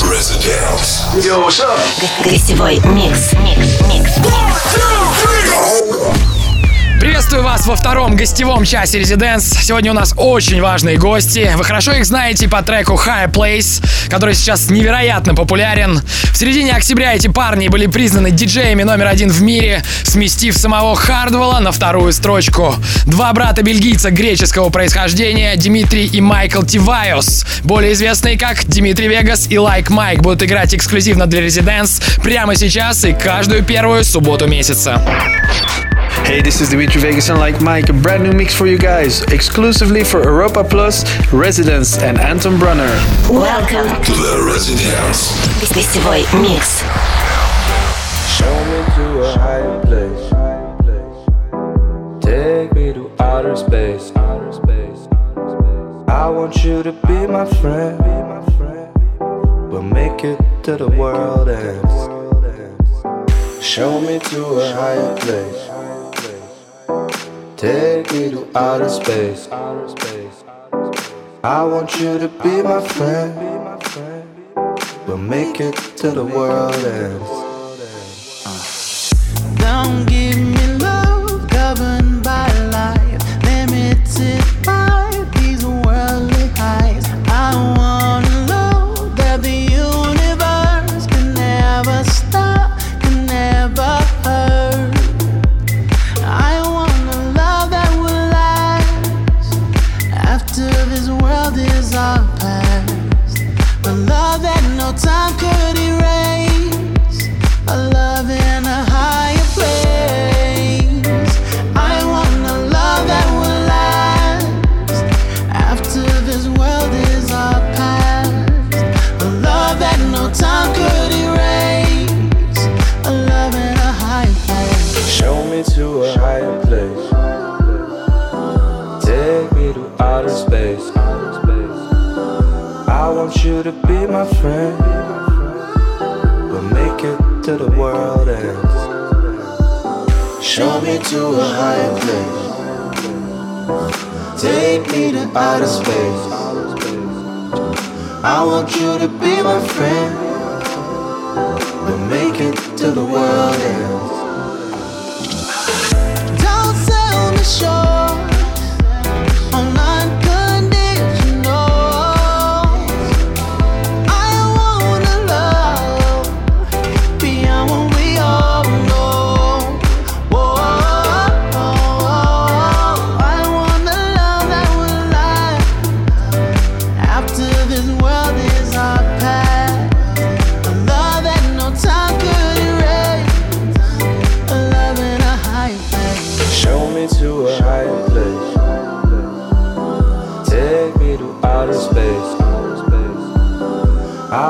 Residence. Yo, what's up? Гостевой микс. Микс, микс, Приветствую вас во втором гостевом часе Резиденс. Сегодня у нас очень важные гости. Вы хорошо их знаете по треку High Place, который сейчас невероятно популярен. В середине октября эти парни были признаны диджеями номер один в мире, сместив самого Хардвелла на вторую строчку. Два брата-бельгийца греческого происхождения, Дмитрий и Майкл Тивайос, более известные как Дмитрий Вегас и Лайк like Майк, будут играть эксклюзивно для Резиденс прямо сейчас и каждую первую субботу месяца. Hey, this is Dimitri Vegas and Like Mike, a brand new mix for you guys, exclusively for Europa Plus, Residence and Anton Brunner. Welcome to the Residence. Гостевой микс. Show me to a higher place. Take me to outer space. I want you to be my friend. We'll make it to the world ends. Show me to a higher place. Take me to outer space. I want you to be my friend. We'll make it to the world ends. Uh. Don't give me love governed by life, limited by these worldly highs. I want a love that the universe can never stop,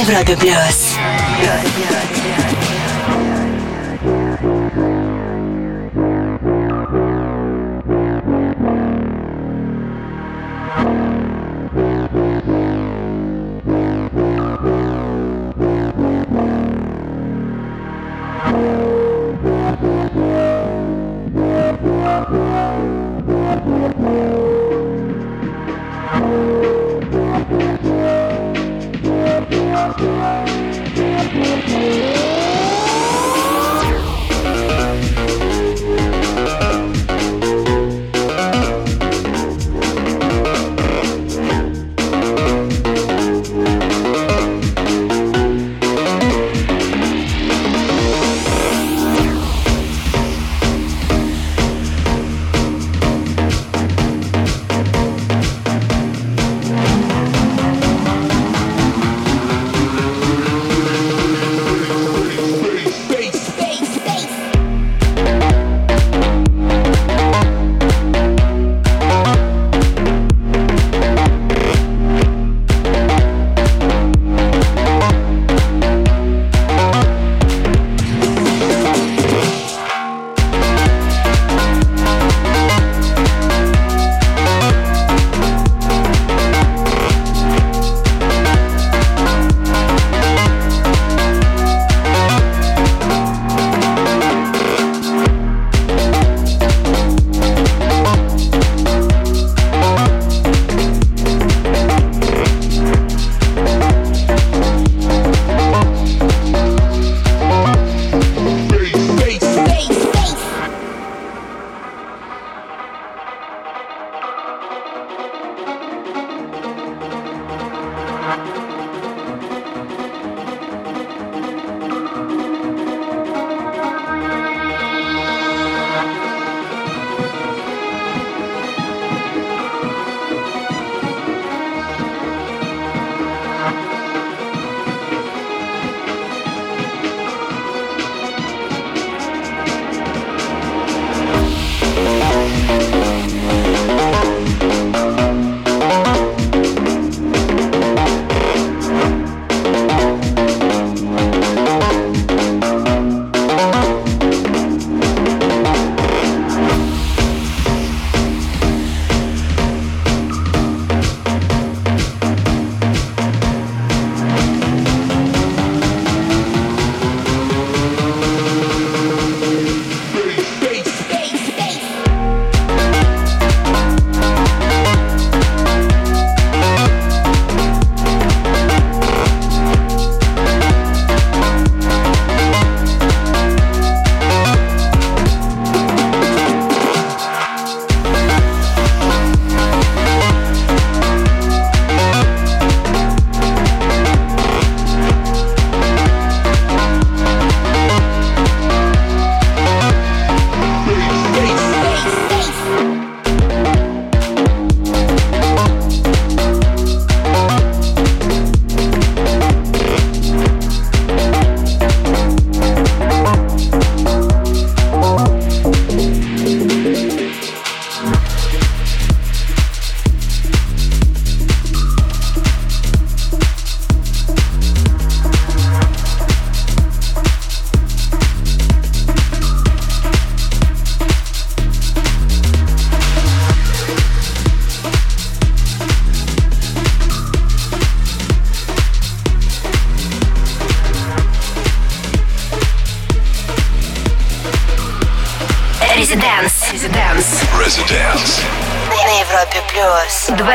Европе плюс.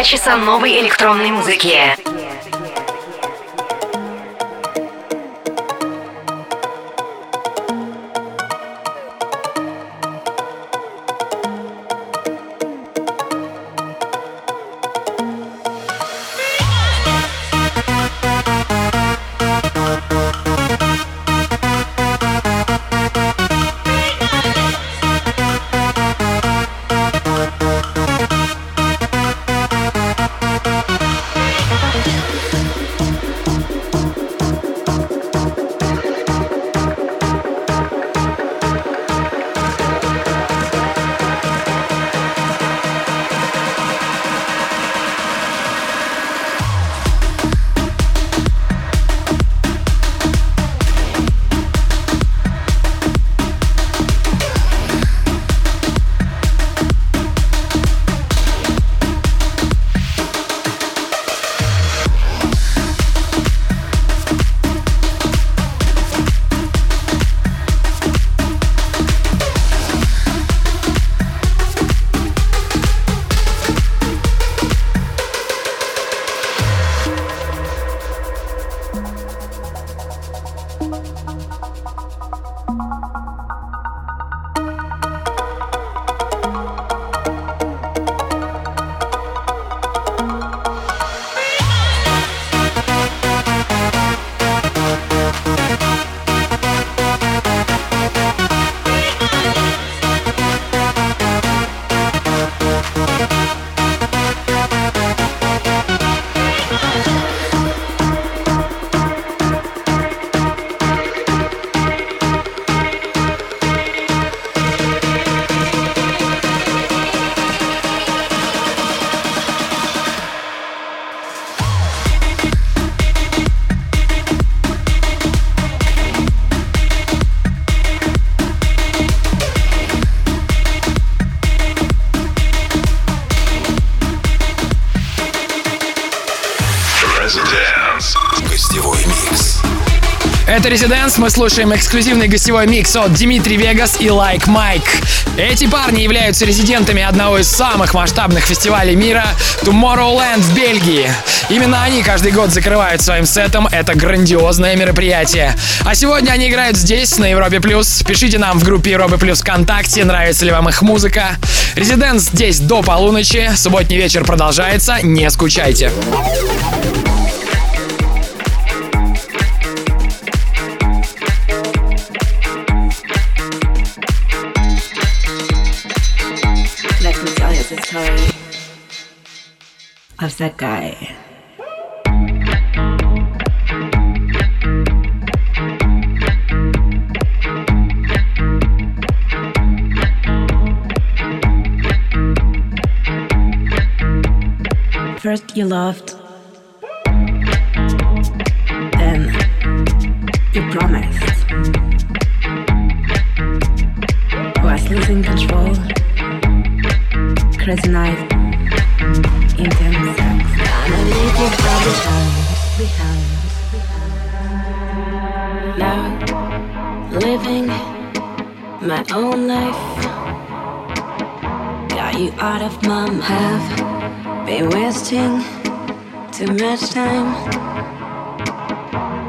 Часа новой электронной музыки. Residence. Гостевой микс. Это Residence, мы слушаем эксклюзивный гостевой микс от Димитри Вегас и Like Mike. Эти парни являются резидентами одного из самых масштабных фестивалей мира Tomorrowland в Бельгии. Именно они каждый год закрывают своим сетом это грандиозное мероприятие. А сегодня они играют здесь, на Европе Плюс. Пишите нам в группе Европы Плюс ВКонтакте, нравится ли вам их музыка. Резиденс здесь до полуночи. Субботний вечер продолжается, не скучайте. That guy. First you loved, then you promised. Was losing control crazy night, intense out of my love Be wasting too much time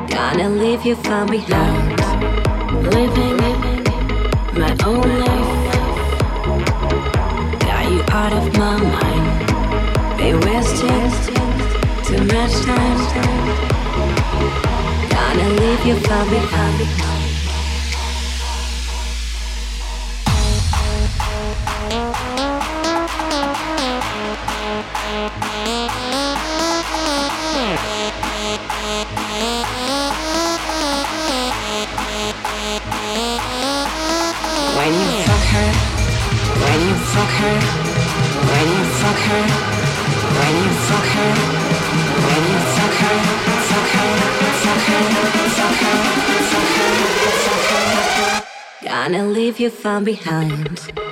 Gonna leave you from behind Living living my own life Got you out of my mind. Been wasting too much time. Gonna leave you far behind. Fuck her, when you fuck her, when you fuck her, Gonna leave you far behind.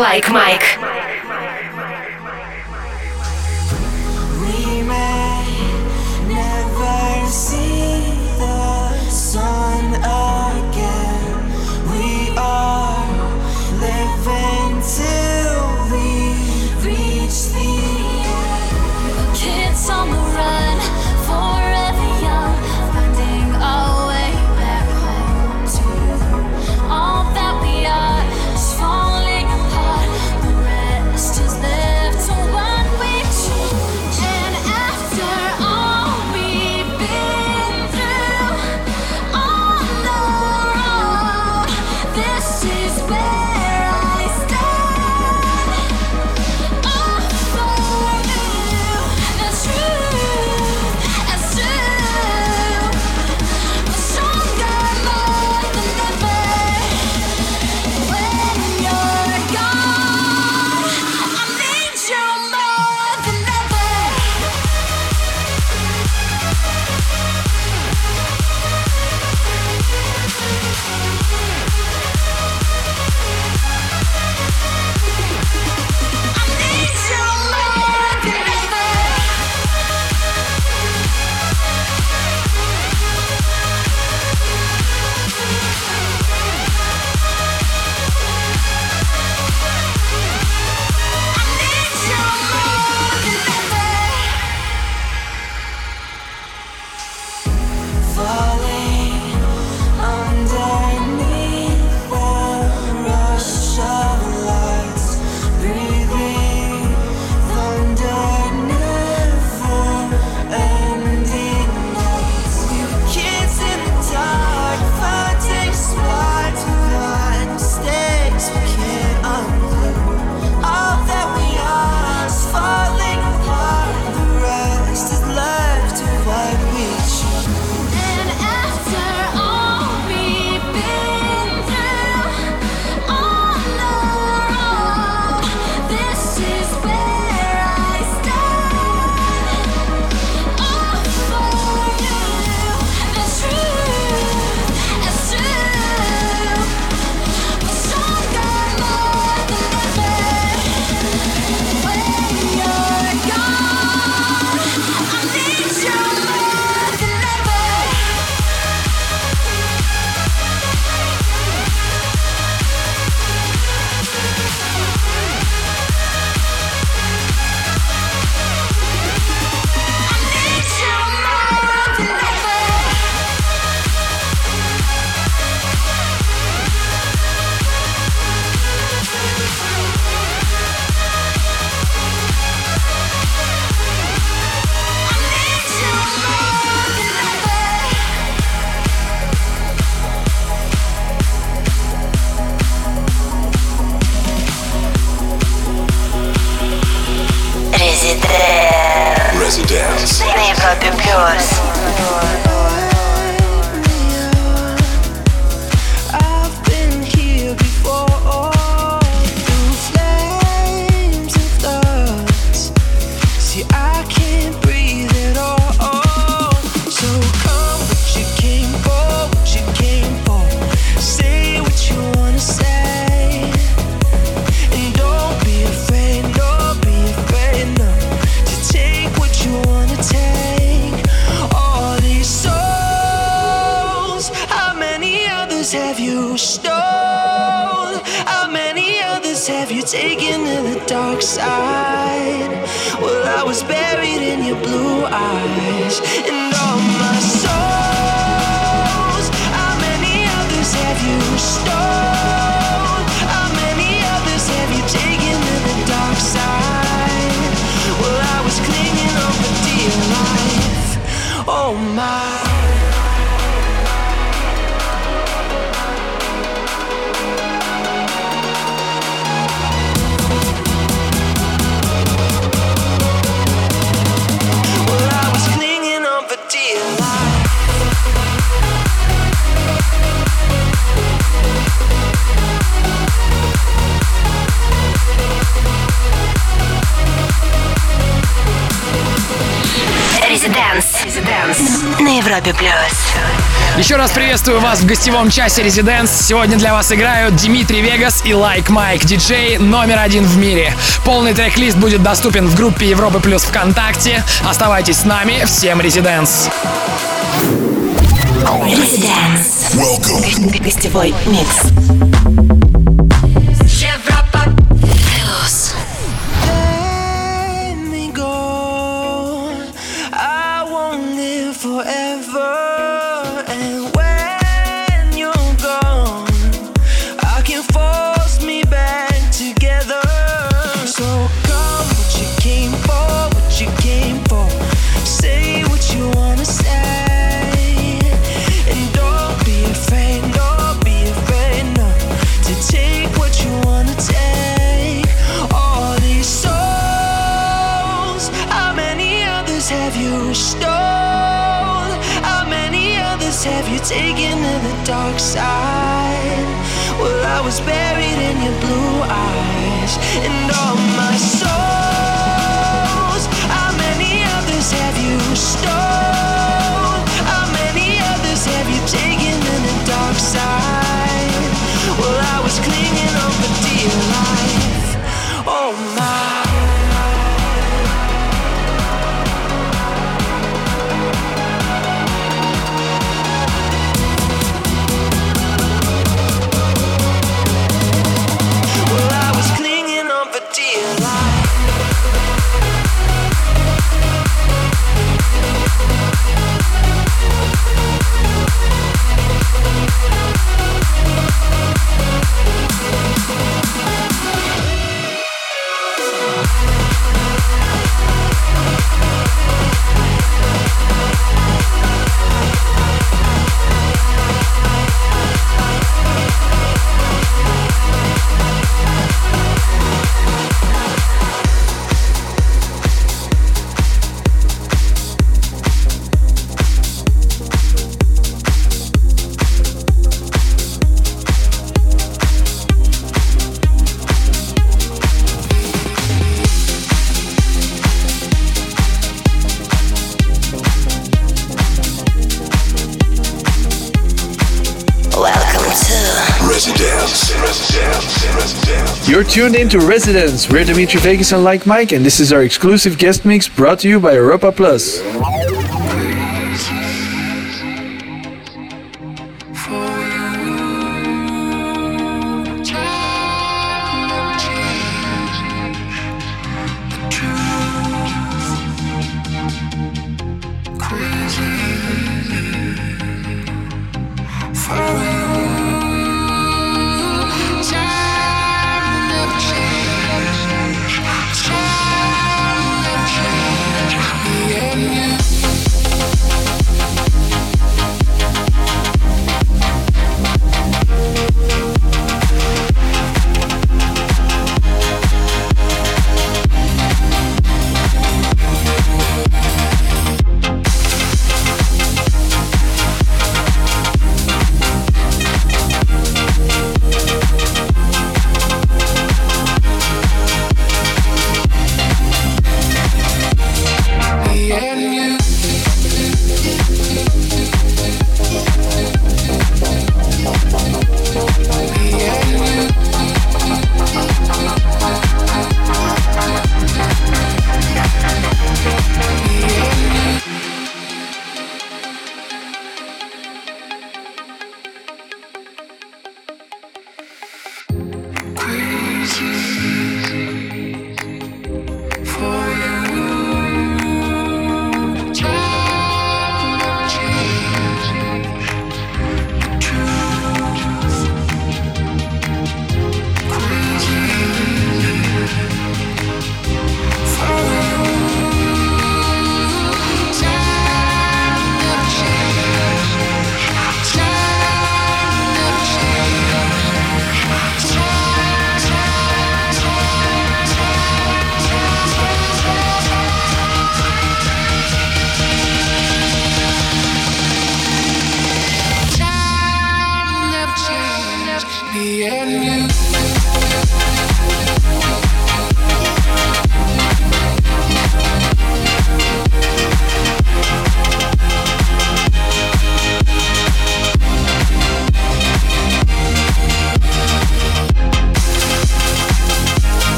like Mike. Еще раз приветствую вас в гостевом часе Резиденс. Сегодня для вас играют Дмитрий Вегас и Лайк Майк, диджей номер один в мире. Полный трек-лист будет доступен в группе Европы Плюс ВКонтакте. Оставайтесь с нами. Всем Резиденс. Welcome. Гостевой микс. Have you restored? How many others have you taken to the dark side? Well, I was buried in your blue eyes, and all my souls. How many others have you restored? How many others have you taken to the dark side? Well, I was clinging on for dear You're tuned into Residence. We're Dimitri Vegas and Like Mike, and this is our exclusive guest mix brought to you by Europa Plus.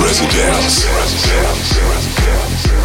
Residence. Residence.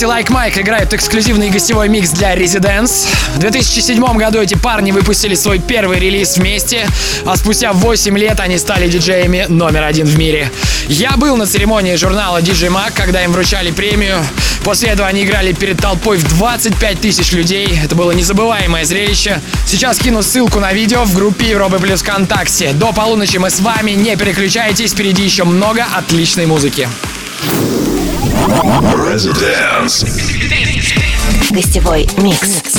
И Лайк Майк играют эксклюзивный гостевой микс для Residents. В 2007 году эти парни выпустили свой первый релиз вместе, а спустя 8 лет они стали диджеями номер один в мире. Я был на церемонии журнала DJ Mag, когда им вручали премию. После этого они играли перед толпой в 25 тысяч людей. Это было незабываемое зрелище. Сейчас кину ссылку на видео в группе Европы Плюс ВКонтакте. До полуночи мы с вами, не переключайтесь, впереди еще много отличной музыки. Residence. Гостевой микс.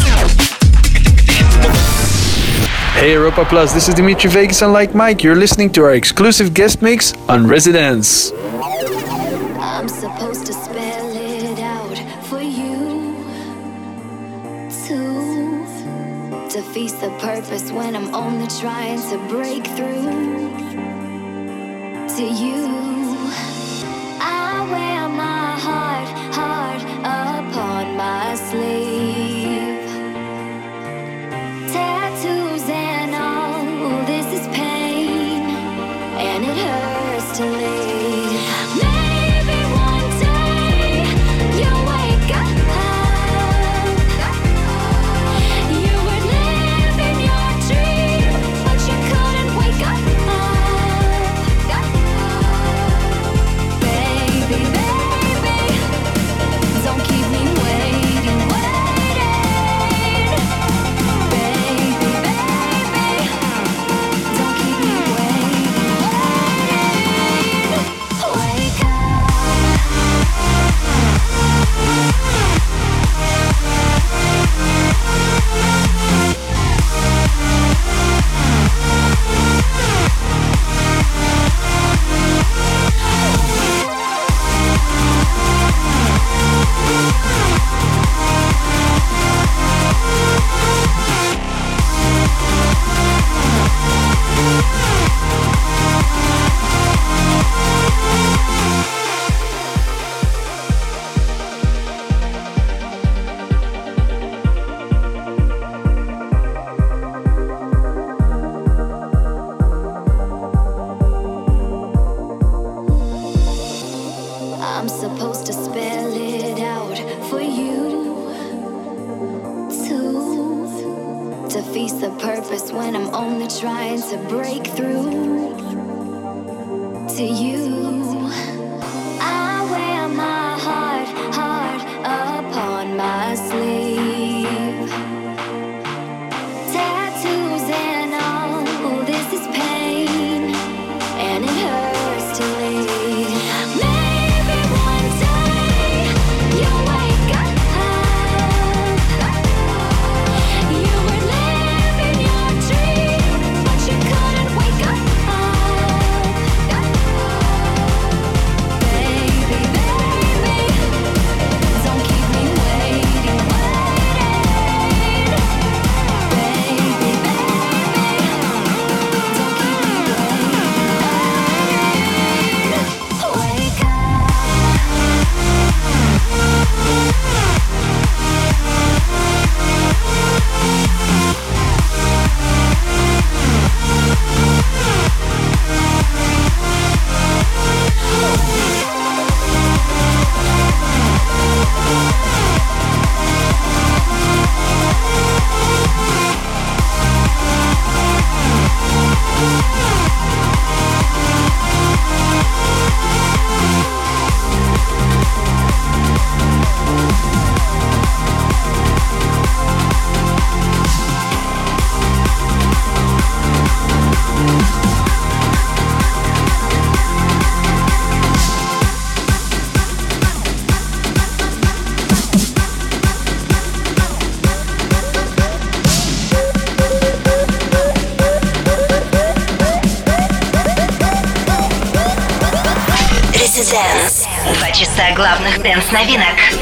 Hey Europa Plus, this is Dimitri Vegas and like Mike. You're listening to our exclusive guest mix on Residence. I'm supposed to spell it out for you to defeat the purpose when I'm only trying to break through to you. I wear my heart, heart upon my sleeve. I'm новинок.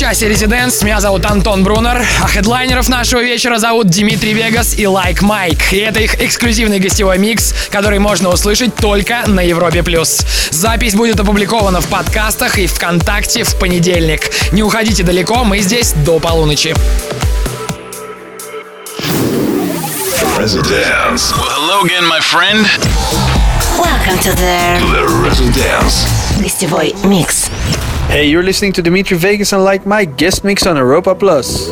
часе Резиденс. Меня зовут Антон Брунер, а хедлайнеров нашего вечера зовут Дмитрий Вегас и Лайк like Майк. И это их эксклюзивный гостевой микс, который можно услышать только на Европе+. плюс. Запись будет опубликована в подкастах и ВКонтакте в понедельник. Не уходите далеко, мы здесь до полуночи. Гостевой микс. Hey, you're listening to Dimitri Vegas and Like Mike guest mix on Europa Plus.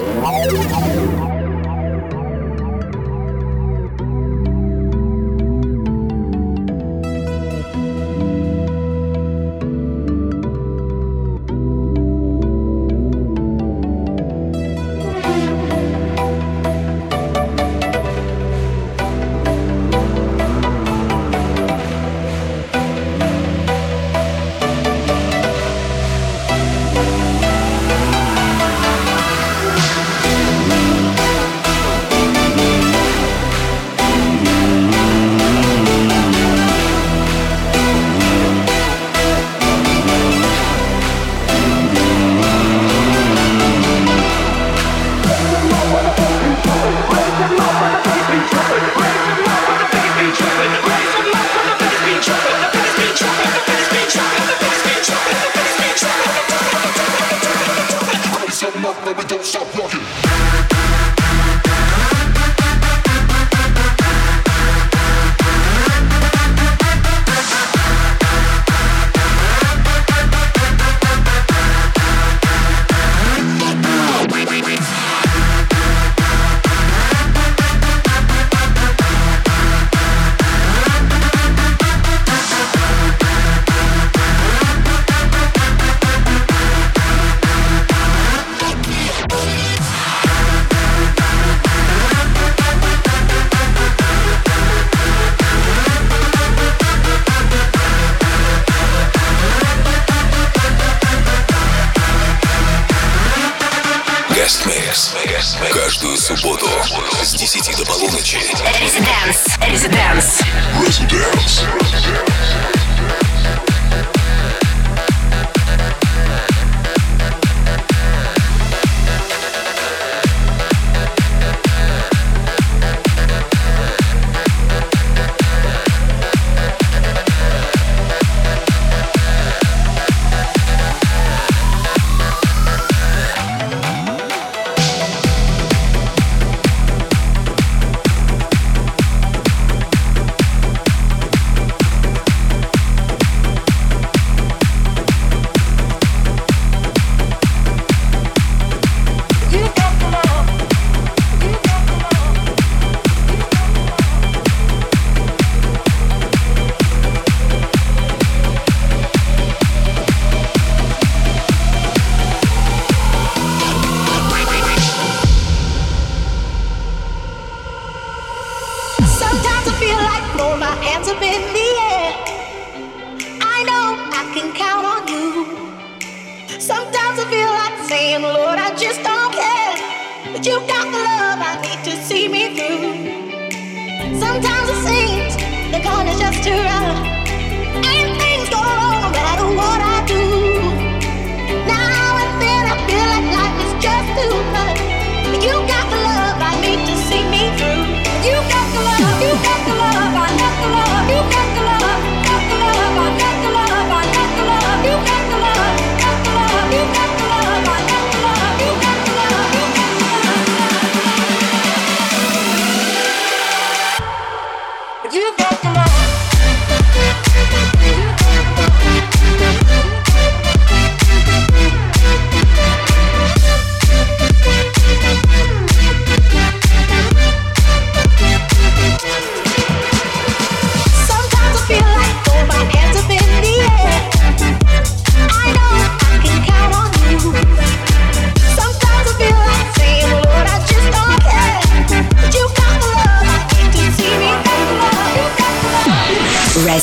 around.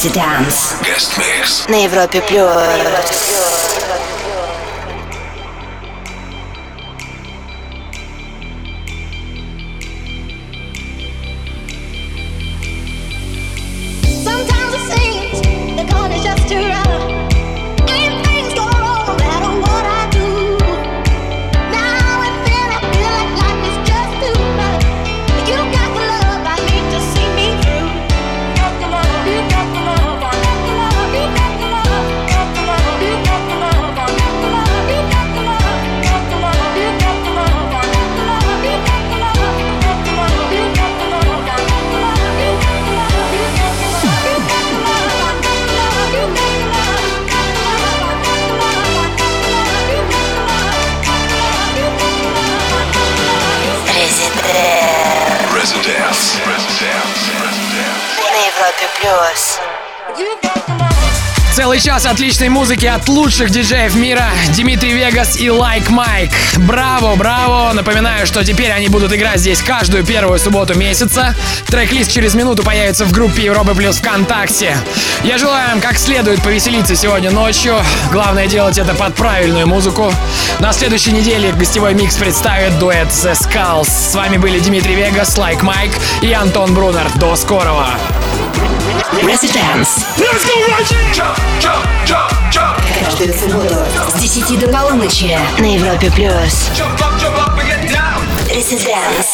to dance. Guest mix. На Европе плюс. Целый час отличной музыки от лучших диджеев мира Дмитрий Вегас и Лайк Майк. Браво, браво! Напоминаю, что теперь они будут играть здесь каждую первую субботу месяца. Трек-лист через минуту появится в группе Европы Плюс ВКонтакте. Я желаю вам как следует повеселиться сегодня ночью. Главное делать это под правильную музыку. На следующей неделе гостевой микс представит дуэт The Skulls. С вами были Дмитрий Вегас, Лайк Майк и Антон Брунер. До скорого! Residence. Каждую субботу с 10 до полуночи на Европе плюс. Residence.